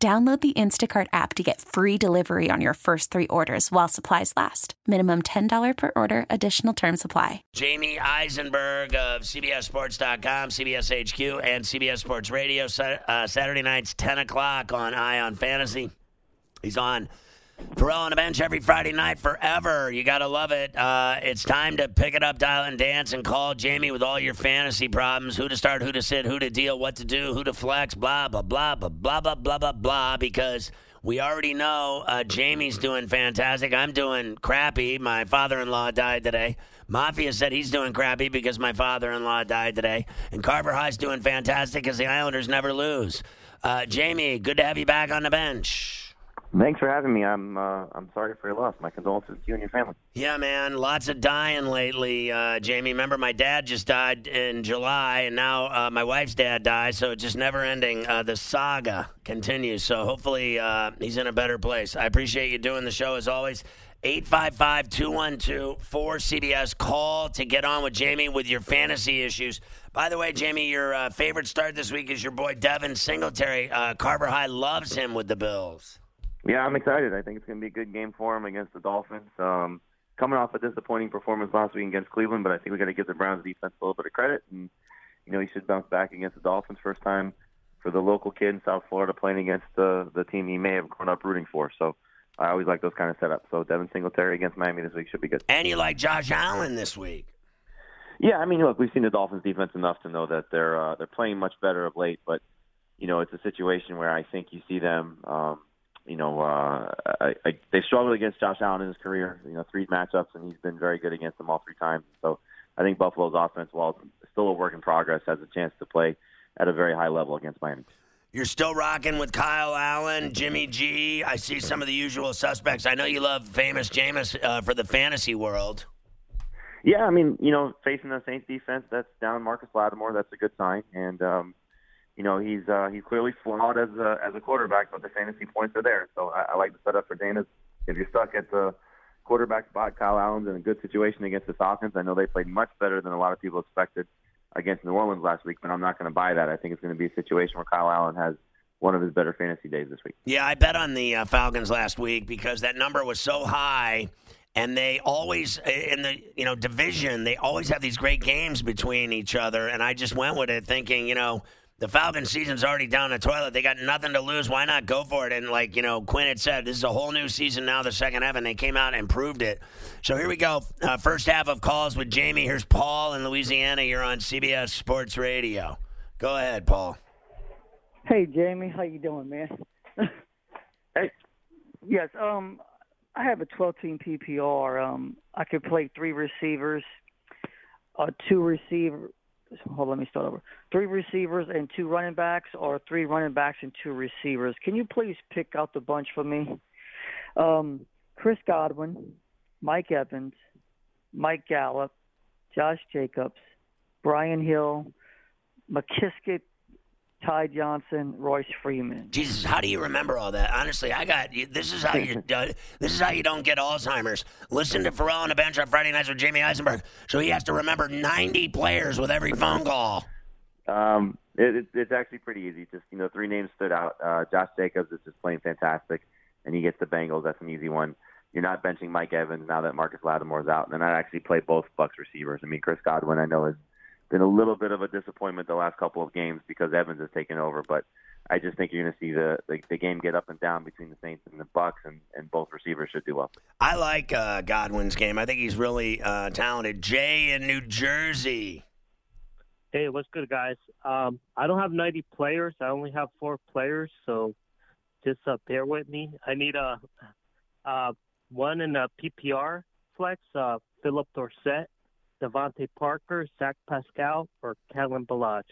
Download the Instacart app to get free delivery on your first three orders while supplies last. Minimum $10 per order, additional term supply. Jamie Eisenberg of CBSSports.com, CBS HQ, and CBS Sports Radio. Uh, Saturday nights, 10 o'clock on Eye on Fantasy. He's on Ferrall on the bench every Friday night forever. You got to love it. Uh, it's time to pick it up, dial and dance, and call Jamie with all your fantasy problems who to start, who to sit, who to deal, what to do, who to flex, blah, blah, blah, blah, blah, blah, blah, blah, blah, because we already know uh, Jamie's doing fantastic. I'm doing crappy. My father in law died today. Mafia said he's doing crappy because my father in law died today. And Carver High's doing fantastic because the Islanders never lose. Uh, Jamie, good to have you back on the bench. Thanks for having me. I'm uh, I'm sorry for your loss. My condolences to you and your family. Yeah, man. Lots of dying lately, uh, Jamie. Remember, my dad just died in July, and now uh, my wife's dad died. So it's just never ending. Uh, the saga continues. So hopefully uh, he's in a better place. I appreciate you doing the show as always. 855 212 4CBS. Call to get on with Jamie with your fantasy issues. By the way, Jamie, your uh, favorite start this week is your boy Devin Singletary. Carver High loves him with the Bills. Yeah, I'm excited. I think it's going to be a good game for him against the Dolphins. Um, coming off a disappointing performance last week against Cleveland, but I think we got to give the Browns defense a little bit of credit, and you know he should bounce back against the Dolphins. First time for the local kid in South Florida playing against the the team he may have grown up rooting for. So I always like those kind of setups. So Devin Singletary against Miami this week should be good. And you like Josh Allen this week? Yeah, I mean, look, we've seen the Dolphins defense enough to know that they're uh, they're playing much better of late, but you know it's a situation where I think you see them. Um, you know, uh, I, I, they struggled against Josh Allen in his career. You know, three matchups, and he's been very good against them all three times. So I think Buffalo's offense, while still a work in progress, has a chance to play at a very high level against Miami. You're still rocking with Kyle Allen, Jimmy G. I see some of the usual suspects. I know you love famous Jameis uh, for the fantasy world. Yeah, I mean, you know, facing the Saints defense, that's down Marcus Lattimore. That's a good sign. And, um, you know he's uh, he's clearly flawed as a as a quarterback, but the fantasy points are there. So I, I like the setup for Dana. If you're stuck at the quarterback spot, Kyle Allen's in a good situation against the Falcons. I know they played much better than a lot of people expected against New Orleans last week, but I'm not going to buy that. I think it's going to be a situation where Kyle Allen has one of his better fantasy days this week. Yeah, I bet on the uh, Falcons last week because that number was so high and they always in the you know division they always have these great games between each other and I just went with it thinking, you know, the Falcon season's already down the toilet. They got nothing to lose. Why not go for it? And like you know, Quinn had said, this is a whole new season now. The second half, and they came out and proved it. So here we go. Uh, first half of calls with Jamie. Here's Paul in Louisiana. You're on CBS Sports Radio. Go ahead, Paul. Hey, Jamie. How you doing, man? hey. Yes. Um, I have a 12-team PPR. Um, I could play three receivers, uh, two receiver hold let me start over. Three receivers and two running backs, or three running backs and two receivers. Can you please pick out the bunch for me? Um, Chris Godwin, Mike Evans, Mike Gallup, Josh Jacobs, Brian Hill, McKissic, Ty Johnson, Royce Freeman. Jesus, how do you remember all that? Honestly, I got this is how you uh, this is how you don't get Alzheimer's. Listen to Ferrall on the bench on Friday nights with Jamie Eisenberg, so he has to remember ninety players with every phone call. Um, it, it, it's actually pretty easy. Just you know, three names stood out. Uh, Josh Jacobs is just playing fantastic, and he gets the Bengals. That's an easy one. You're not benching Mike Evans now that Marcus Lattimore's out, and then I actually play both Bucks receivers. I mean, Chris Godwin, I know is been a little bit of a disappointment the last couple of games because Evans has taken over. But I just think you're going to see the, the, the game get up and down between the Saints and the Bucks, and, and both receivers should do well. I like uh, Godwin's game. I think he's really uh, talented. Jay in New Jersey. Hey, what's good, guys? Um, I don't have 90 players. I only have four players, so just uh, bear with me. I need a uh, one in a PPR flex, uh, Phillip Dorsett DeVante Parker, Zach Pascal, or Kalen Ballage?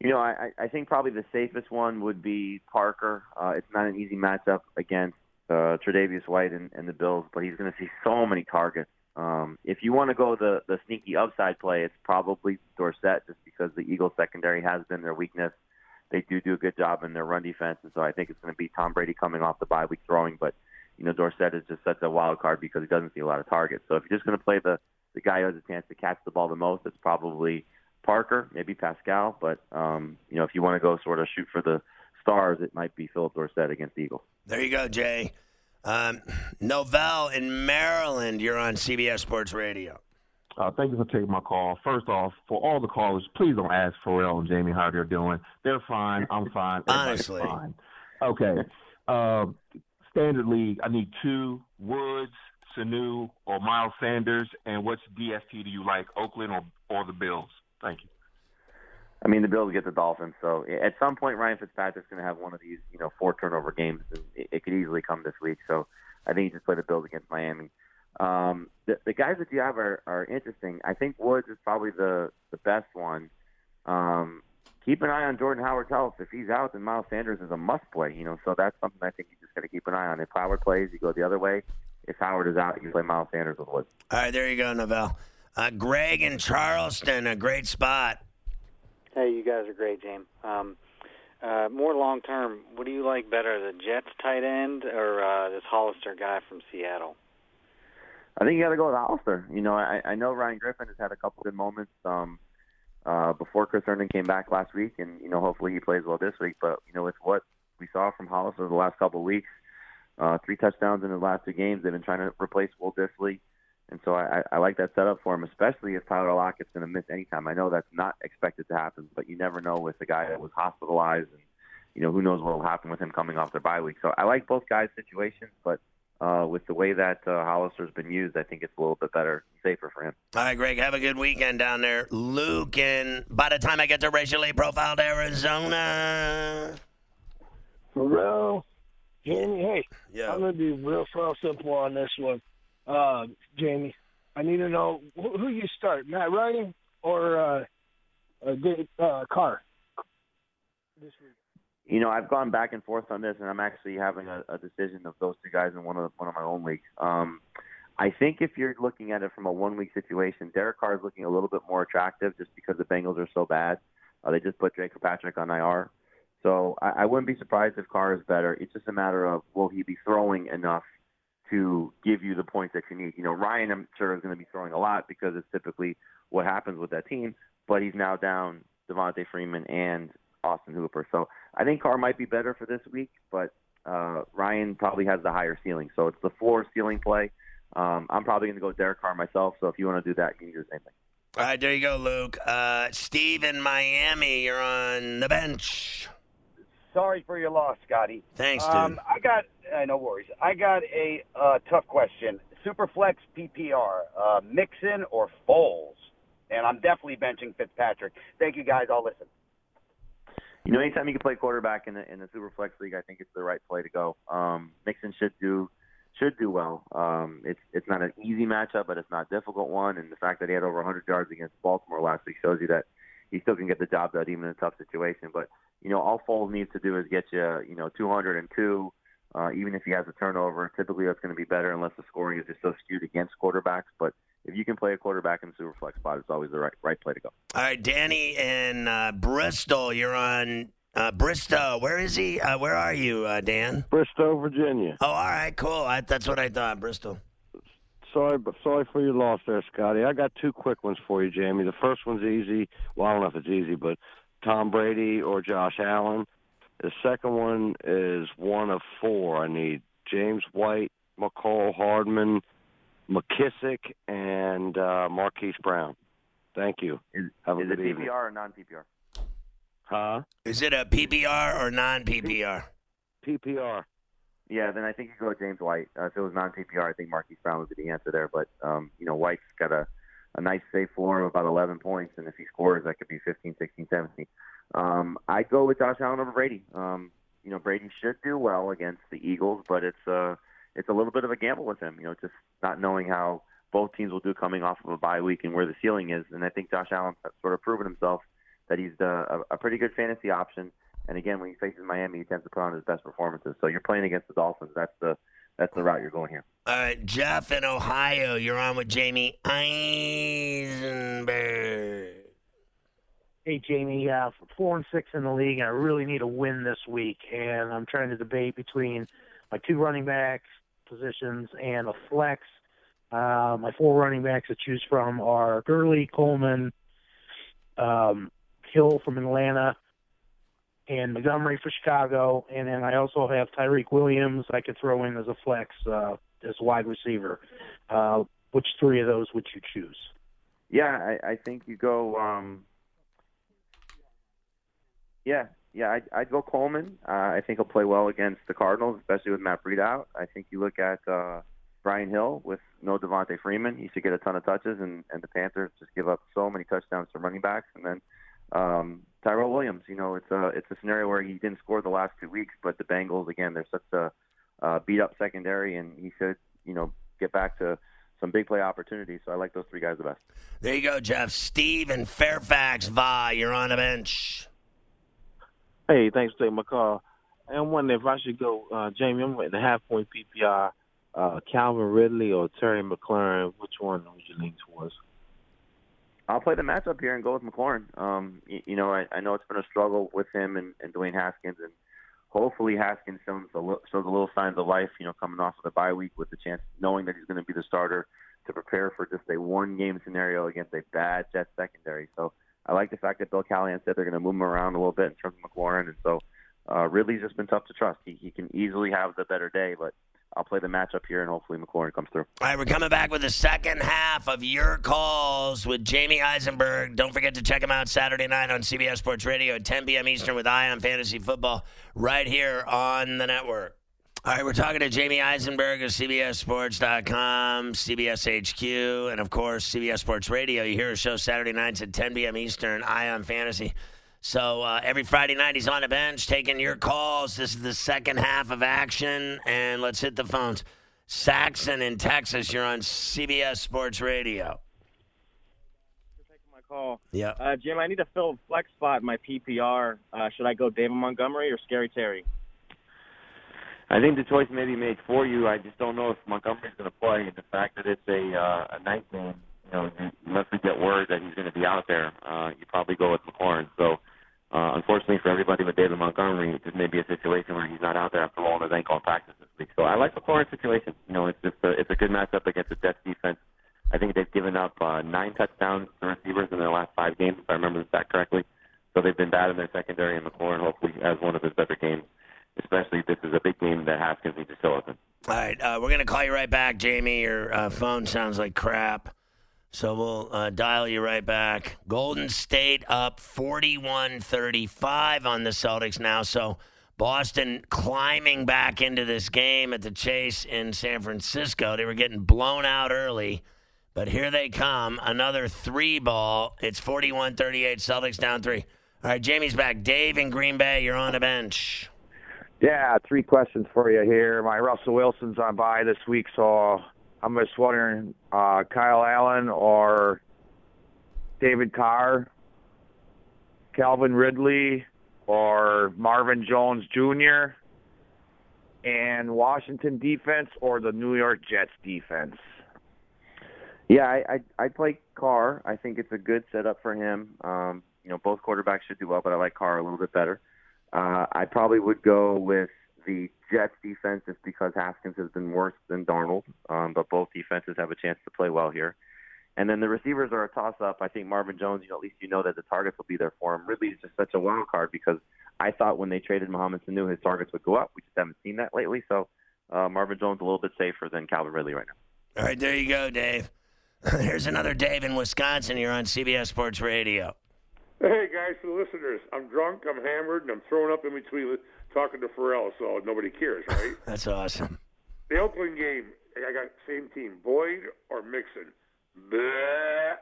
You know, I, I think probably the safest one would be Parker. Uh, it's not an easy matchup against uh, Tre'Davious White and, and the Bills, but he's going to see so many targets. Um, if you want to go the the sneaky upside play, it's probably Dorsett, just because the Eagles secondary has been their weakness. They do do a good job in their run defense, and so I think it's going to be Tom Brady coming off the bye week throwing. But you know, Dorsett is just such a wild card because he doesn't see a lot of targets. So if you're just going to play the the guy who has a chance to catch the ball the most, it's probably Parker, maybe Pascal. But um, you know, if you want to go sort of shoot for the stars, it might be Phillip Dorsett against the Eagles. There you go, Jay. Um, Novell in Maryland, you're on CBS Sports Radio. Uh, thank you for taking my call. First off, for all the callers, please don't ask Ferrall and Jamie how they're doing. They're fine. I'm fine. Honestly. fine. Okay. Uh, standard league, I need two Woods, Sanu, or Miles Sanders. And which DST do you like, Oakland or, or the Bills? Thank you. I mean, the Bills get the Dolphins, so at some point Ryan Fitzpatrick's going to have one of these, you know, four turnover games, and it, it could easily come this week. So I think you just play the Bills against Miami. Um, the, the guys that you have are, are interesting. I think Woods is probably the the best one. Um, keep an eye on Jordan Howard's health. If he's out, then Miles Sanders is a must play. You know, so that's something I think got to keep an eye on. If Howard plays, you go the other way. If Howard is out, you play Miles Sanders with Woods. All right, there you go, Novell. Uh, Greg in Charleston, a great spot. Hey, you guys are great, James. Um, uh, more long term, what do you like better, the Jets tight end or uh, this Hollister guy from Seattle? I think you got to go with Hollister. You know, I, I know Ryan Griffin has had a couple good moments um, uh, before Chris Herndon came back last week, and you know, hopefully he plays well this week. But you know, with what we saw from Hollis Hollister the last couple of weeks, uh, three touchdowns in his last two games, they've been trying to replace Will Dissly, and so I, I like that setup for him, especially if Tyler Lockett's going to miss any time. I know that's not expected to happen, but you never know with the guy that was hospitalized, and you know, who knows what will happen with him coming off their bye week. So I like both guys' situations, but uh, with the way that uh, Hollister's been used, I think it's a little bit better, safer for him. All right, Greg, have a good weekend down there. Luke, and by the time I get to racially profiled Arizona. Ferrall, Jamie, hey, Yeah. I'm gonna be real, real simple on this one. Uh, Jamie, I need to know who, who you start, Matt Ryan or uh, uh, Dave, uh, Carr. This week. You know, I've gone back and forth on this, and I'm actually having a, a decision of those two guys in one of one of my own leagues. Um, I think if you're looking at it from a one week situation, Derek Carr is looking a little bit more attractive just because the Bengals are so bad. Uh, they just put Dre Kirkpatrick on IR, so I, I wouldn't be surprised if Carr is better. It's just a matter of will he be throwing enough to give you the points that you need. You know, Ryan, I'm sure is going to be throwing a lot because it's typically what happens with that team. But he's now down Devonta Freeman and Austin Hooper. So I think Carr might be better for this week, but uh, Ryan probably has the higher ceiling. So it's the floor ceiling play. Um, I'm probably going to go Derek Carr myself. So if you want to do that, you can do the same thing. All right, there you go, Luke. Uh, Steve in Miami, you're on the bench. Sorry for your loss, Scotty. Thanks, dude. Um, I got uh, no worries. I got a uh, tough question. Superflex PPR, uh, Mixon or Foles? And I'm definitely benching Fitzpatrick. Thank you, guys. I'll listen. You know, anytime you can play quarterback in the in the Superflex league, I think it's the right play to go. Um, Mixon should do should do well. Um, it's it's not an easy matchup, but it's not a difficult one. And the fact that he had over 100 yards against Baltimore last week shows you that he still can get the job done even in a tough situation. But you know, all Foles needs to do is get you you know 202. Uh, even if he has a turnover, typically that's going to be better unless the scoring is just so skewed against quarterbacks. But if you can play a quarterback in the Superflex spot, it's always the right right play to go. All right, Danny in uh, Bristol, you're on uh, Bristol. Where is he? Uh, where are you, uh, Dan? Bristol, Virginia. Oh, all right, cool. I, that's what I thought, Bristol. Sorry, but sorry for your loss there, Scotty. I got two quick ones for you, Jamie. The first one's easy. Well, I don't know if it's easy, but Tom Brady or Josh Allen. The second one is one of four. I need James White, Mecole Hardman, McKissic, and uh, Marquise Brown. Thank you. Is, Have a is it good evening. PPR or non PPR? Huh? Is it a PPR or non PPR? PPR. Yeah, then I think you go with James White. Uh, if it was non PPR, I think Marquise Brown would be the answer there. But um, you know, White's got a a nice safe floor of about 11 points, and if he scores, that could be 15, 16, 17. Um, I go with Josh Allen over Brady. Um, you know, Brady should do well against the Eagles, but it's uh, it's a little bit of a gamble with him. You know, just not knowing how both teams will do coming off of a bye week and where the ceiling is. And I think Josh Allen has sort of proven himself that he's a, a pretty good fantasy option. And again, when he faces Miami, he tends to put on his best performances. So you're playing against the Dolphins. That's the that's the route you're going here. All right, Jeff in Ohio, you're on with Jamie Eisenberg. Hey Jamie, uh, four and six in the league, and I really need a win this week. And I'm trying to debate between my two running backs positions and a flex. Uh, my four running backs to choose from are Gurley, Coleman, um, Hill from Atlanta, and Montgomery for Chicago. And then I also have Tyreek Williams I could throw in as a flex uh, as wide receiver. Uh, which three of those would you choose? Yeah, I, I think you go. Um, yeah, yeah, I'd, I'd go Coleman. Uh, I think he'll play well against the Cardinals, especially with Matt Breida out. I think you look at uh, Brian Hill with no Devonta Freeman. He should get a ton of touches, and, and the Panthers just give up so many touchdowns to running backs. And then um, Tyrell Williams, you know, it's a it's a scenario where he didn't score the last two weeks, but the Bengals again, they're such a uh, beat up secondary, and he should you know get back to some big play opportunities. So I like those three guys the best. There you go, Jeff. Steve and Fairfax, Va, you're on a bench. Hey, thanks for taking my call. I'm wondering if I should go, uh, Jamie. I'm at the half point PPR. Uh, Calvin Ridley or Terry McLaurin. Which one would you lean towards? I'll play the matchup here and go with McLaurin. Um, you, you know, I, I know it's been a struggle with him and, and Dwayne Haskins, and hopefully Haskins shows a, little, shows a little signs of life. You know, coming off of the bye week with the chance, knowing that he's going to be the starter to prepare for just a one-game scenario against a bad Jets secondary. So I like the fact that Bill Callahan said they're going to move him around a little bit in terms of McLaurin, and so uh, Ridley's just been tough to trust. He, he can easily have the better day, but I'll play the matchup here, and hopefully McLaurin comes through. All right, we're coming back with the second half of your calls with Jamie Eisenberg. Don't forget to check him out Saturday night on CBS Sports Radio at 10 p.m. Eastern with Eye on Fantasy Football right here on the network. All right, we're talking to Jamie Eisenberg of CBSSports.com, CBS HQ, and of course, CBS Sports Radio. You hear a show Saturday nights at 10 p.m. Eastern, Eye on Fantasy. So uh, every Friday night, he's on the bench taking your calls. This is the second half of action, and let's hit the phones. Saxon in Texas, you're on CBS Sports Radio. Taking my call. Yeah. Uh, Jim, I need to fill a flex spot in my PPR. Uh, should I go David Montgomery or Scary Terry? I think the choice may be made for you. I just don't know if Montgomery's going to play. And the fact that it's a uh, a night game, you know, unless we get word that he's going to be out there, uh, you probably go with McLaurin. So, uh, unfortunately for everybody with David Montgomery, this may be a situation where he's not out there after rolling his ankle in practice this week. So I like McLaurin's situation. You know, it's just a, it's a good matchup against the Jets defense. I think they've given up uh, nine touchdowns to receivers in their last five games, if I remember the stat correctly. So they've been bad in their secondary, and McLaurin hopefully has one of his better games especially this is a big game that Haskins needs to show up in. All right, uh, we're going to call you right back, Jamie. Your uh, phone sounds like crap. So we'll uh, dial you right back. Golden State up 41 35 on the Celtics now. So Boston climbing back into this game at the Chase in San Francisco. They were getting blown out early, but here they come. Another three ball. It's 41 38. Celtics down three. All right, Jamie's back. Dave in Green Bay, you're on the bench. Yeah, three questions for you here. My Russell Wilson's on by this week, so I'm just wondering uh, Kyle Allen or David Carr, Calvin Ridley or Marvin Jones Jr., and Washington defense or the New York Jets defense. Yeah, I I I'd play Carr. I think it's a good setup for him. Um, you know, both quarterbacks should do well, but I like Carr a little bit better. Uh, I probably would go with the Jets defense just because Haskins has been worse than Darnold, um, but both defenses have a chance to play well here. And then the receivers are a toss-up. I think Marvin Jones, you know, at least you know that the targets will be there for him. Ridley is just such a wild card because I thought when they traded Mohamed Sanu, his targets would go up. We just haven't seen that lately. So uh, Marvin Jones is a little bit safer than Calvin Ridley right now. All right, there you go, Dave. Here's another Dave in Wisconsin. You're on CBS Sports Radio. Hey guys, to the listeners, I'm drunk, I'm hammered, and I'm thrown up in between talking to Ferrall, so nobody cares, right? That's awesome. The Oakland game, I got same team, Boyd or Mixon. Bleh.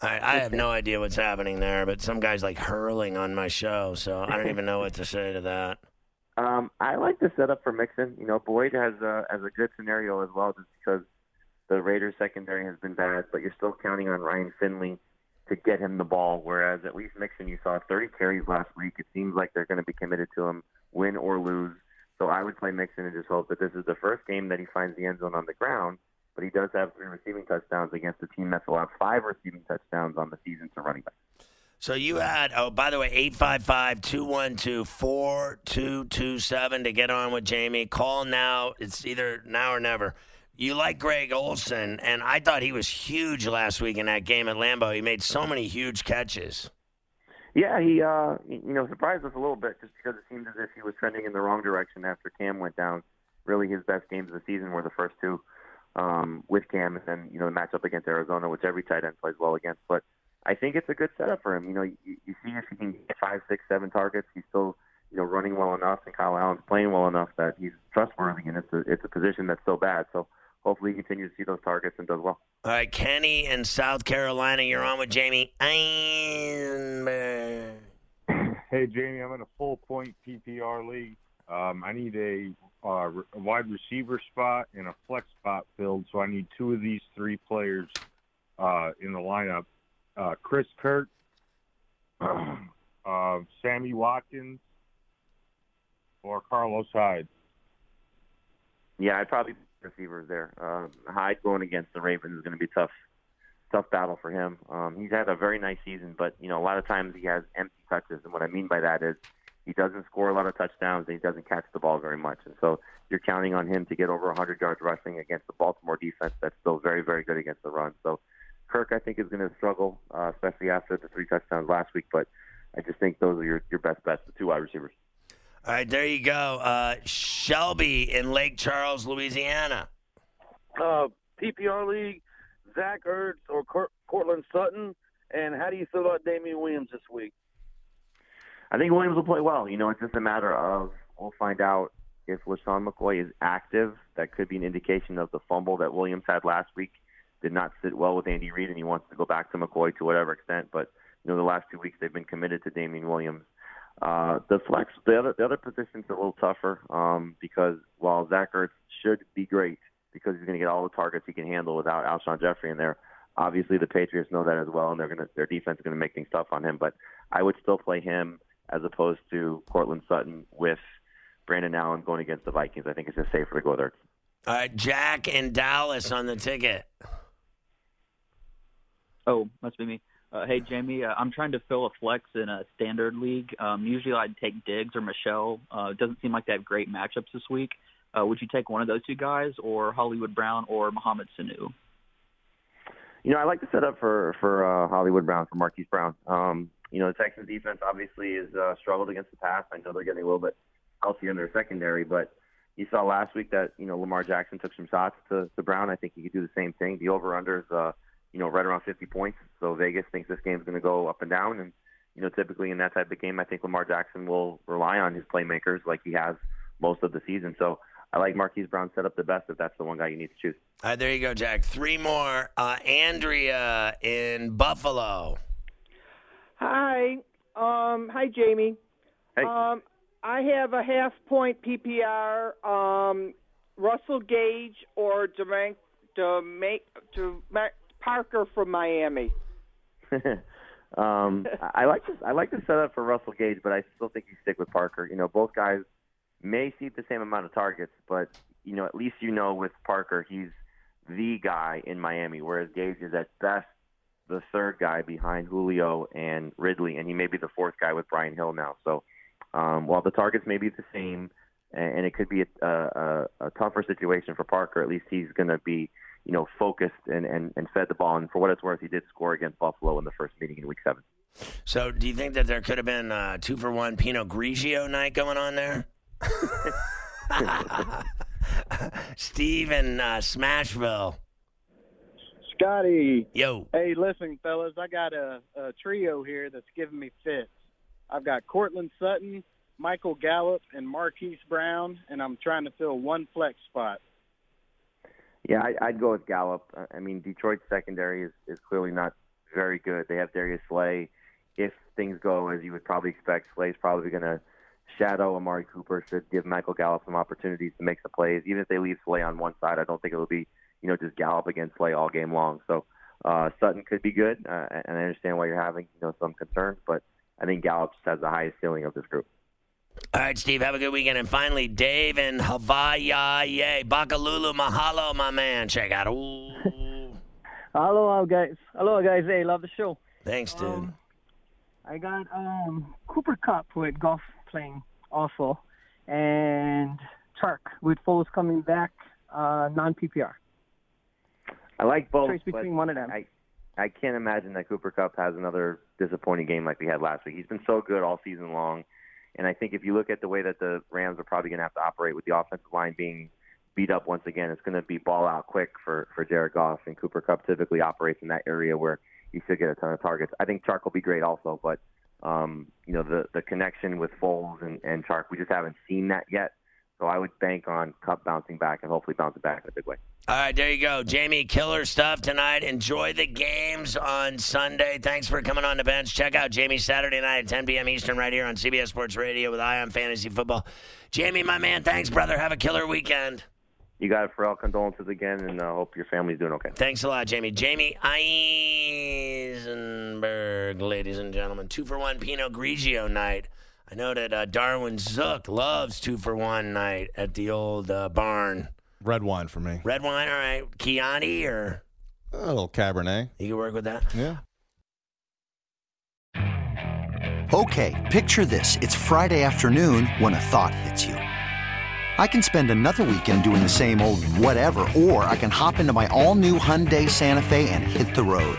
I, I have no idea what's happening there, but some guy's like hurling on my show, so I don't even know what to say to that. Um, I like the setup for Mixon. You know, Boyd has a has a good scenario as well, just because the Raiders secondary has been bad, but you're still counting on Ryan Finley to get him the ball. Whereas at least Mixon, you saw 30 carries last week. It seems like they're going to be committed to him, win or lose. So I would play Mixon and just hope that this is the first game that he finds the end zone on the ground. But he does have three receiving touchdowns against a team that's allowed five receiving touchdowns on the season to running back. So you had, oh, by the way, 855 212 4227 to get on with Jamie. Call now. It's either now or never. You like Greg Olsen, and I thought he was huge last week in that game at Lambeau. He made so many huge catches. Yeah, he uh you know surprised us a little bit just because it seemed as if he was trending in the wrong direction after Cam went down. Really, his best games of the season were the first two um, with Cam, and then you know the matchup against Arizona, which every tight end plays well against. But I think it's a good setup for him. You know, you, you see if he can get five, six, seven targets, he's still you know running well enough, and Kyle Allen's playing well enough that he's trustworthy, and it's a it's a position that's so bad. So hopefully he continues to see those targets and does well. All right, Kenny in South Carolina, you're on with Jamie Einberg. Hey, Jamie, I'm in a full point PPR league. Um, I need a, uh, a wide receiver spot and a flex spot filled, so I need two of these three players uh, in the lineup. Uh, Chris Kirk, uh, Sammy Watkins, or Carlos Hyde. Yeah, I'd probably receivers there. Uh, Hyde going against the Ravens is going to be tough, tough battle for him. Um, he's had a very nice season, but you know a lot of times he has empty touches, and what I mean by that is he doesn't score a lot of touchdowns and he doesn't catch the ball very much. And so you're counting on him to get over 100 yards rushing against the Baltimore defense that's still very, very good against the run. So Kirk, I think, is going to struggle, uh, especially after the three touchdowns last week. But I just think those are your, your best bets, the two wide receivers. All right, there you go. Uh, Shelby in Lake Charles, Louisiana. Uh, PPR league, Zach Ertz or Cor- Courtland Sutton, and how do you feel about Damien Williams this week? I think Williams will play well. You know, it's just a matter of we'll find out if LeSean McCoy is active. That could be an indication of the fumble that Williams had last week. Did not sit well with Andy Reid, and he wants to go back to McCoy to whatever extent. But you know, the last two weeks they've been committed to Damien Williams. Uh, the flex, the other, the other position's a little tougher um, because while Zach Ertz should be great because he's going to get all the targets he can handle without Alshon Jeffery in there. Obviously, the Patriots know that as well, and they're going to their defense is going to make things tough on him. But I would still play him as opposed to Courtland Sutton with Brandon Allen going against the Vikings. I think it's just safer to go there. All right, Jack and Dallas on the ticket. Oh, must be me. Uh, hey, Jamie, uh, I'm trying to fill a flex in a standard league. Um, usually I'd take Diggs or Michelle. Uh, it doesn't seem like they have great matchups this week. Uh, would you take one of those two guys or Hollywood Brown or Mohamed Sanu? You know, I like the setup for for uh, Hollywood Brown for Marquise Brown. Um, you know, the Texans defense obviously has uh, struggled against the pass. I know they're getting a little bit healthier in their secondary, but you saw last week that you know Lamar Jackson took some shots to, to Brown. I think he could do the same thing. The over under is uh, you know right around 50 points, so Vegas thinks this game's going to go up and down. And you know, typically in that type of game, I think Lamar Jackson will rely on his playmakers like he has most of the season. So I like Marquise Brown set up the best if that's the one guy you need to choose. All right, there you go, Jack. Three more. Uh, Andrea in Buffalo. Hi. Um, hi, Jamie. Hey. Um, I have a half point PPR. Um, Russell Gage or Demank, Demank, Demank, Parker from Miami. um, I like this. I like the setup for Russell Gage, but I still think you stick with Parker. You know, both guys may see the same amount of targets, but you know, at least you know with Parker, he's the guy in Miami, whereas Gage is at best the third guy behind Julio and Ridley, and he may be the fourth guy with Brian Hill now. So um, while the targets may be the same, and, and it could be a, a, a tougher situation for Parker, at least he's going to be, you know, focused and, and, and fed the ball. And for what it's worth, he did score against Buffalo in the first meeting in Week Seven. So, do you think that there could have been uh, two for one Pinot Grigio night going on there? Steve in uh, Smashville. Scotty. Yo. Hey, listen, fellas, I got a, a trio here that's giving me fits. I've got Courtland Sutton, Michael Gallup, and Marquise Brown, and I'm trying to fill one flex spot. Yeah, I, I'd go with Gallup. I mean, Detroit's secondary is, is clearly not very good. They have Darius Slay. If things go as you would probably expect, Slay's probably going to shadow Amari Cooper. Should give Michael Gallup some opportunities to make some plays. Even if they leave Slay on one side, I don't think it will be you know just Gallup against Slay all game long. So Uh, Sutton could be good, uh, and I understand why you're having you know some concerns, but I think Gallup just has the highest ceiling of this group. All right, Steve, have a good weekend. And finally, Dave in Hawaii. Yay. Bakalulu, mahalo, my man. Check out. Ooh. Hello, guys. Hello, guys. Hey, love the show. Thanks, dude. Um, I got um, Cooper Kupp with Goff playing also, and Chark with Foles coming back, uh, non PPR. I like both. Choice between but one of them. I, I can't imagine that Cooper Kupp has another disappointing game like we had last week. He's been so good all season long. And I think if you look at the way that the Rams are probably going to have to operate with the offensive line being beat up once again, it's going to be ball out quick for, for Jared Goff. And Cooper Kupp typically operates in that area where he should get a ton of targets. I think Chark will be great also, but, um, you know, the, the connection with Foles and, and Chark, we just haven't seen that yet. So I would bank on Kupp bouncing back and hopefully bouncing back in a big way. All right, there you go. Jamie, killer stuff tonight. Enjoy the games on Sunday. Thanks for coming on the bench. Check out Jamie Saturday night at 10 p.m. Eastern right here on CBS Sports Radio with Eye on Fantasy Football. Jamie, my man, thanks, brother. Have a killer weekend. You got it, Ferrall. Condolences again, and I uh, hope your family's doing okay. Thanks a lot, Jamie. Jamie Eisenberg, ladies and gentlemen. Two for one Pinot Grigio night. I know that uh, Darwin Zook loves two for one night at the old uh, barn. Red wine for me. Red wine, all right. Chianti or a little Cabernet. You can work with that. Yeah. Okay, picture this: it's Friday afternoon when a thought hits you. I can spend another weekend doing the same old whatever, or I can hop into my all-new Hyundai Santa Fe and hit the road.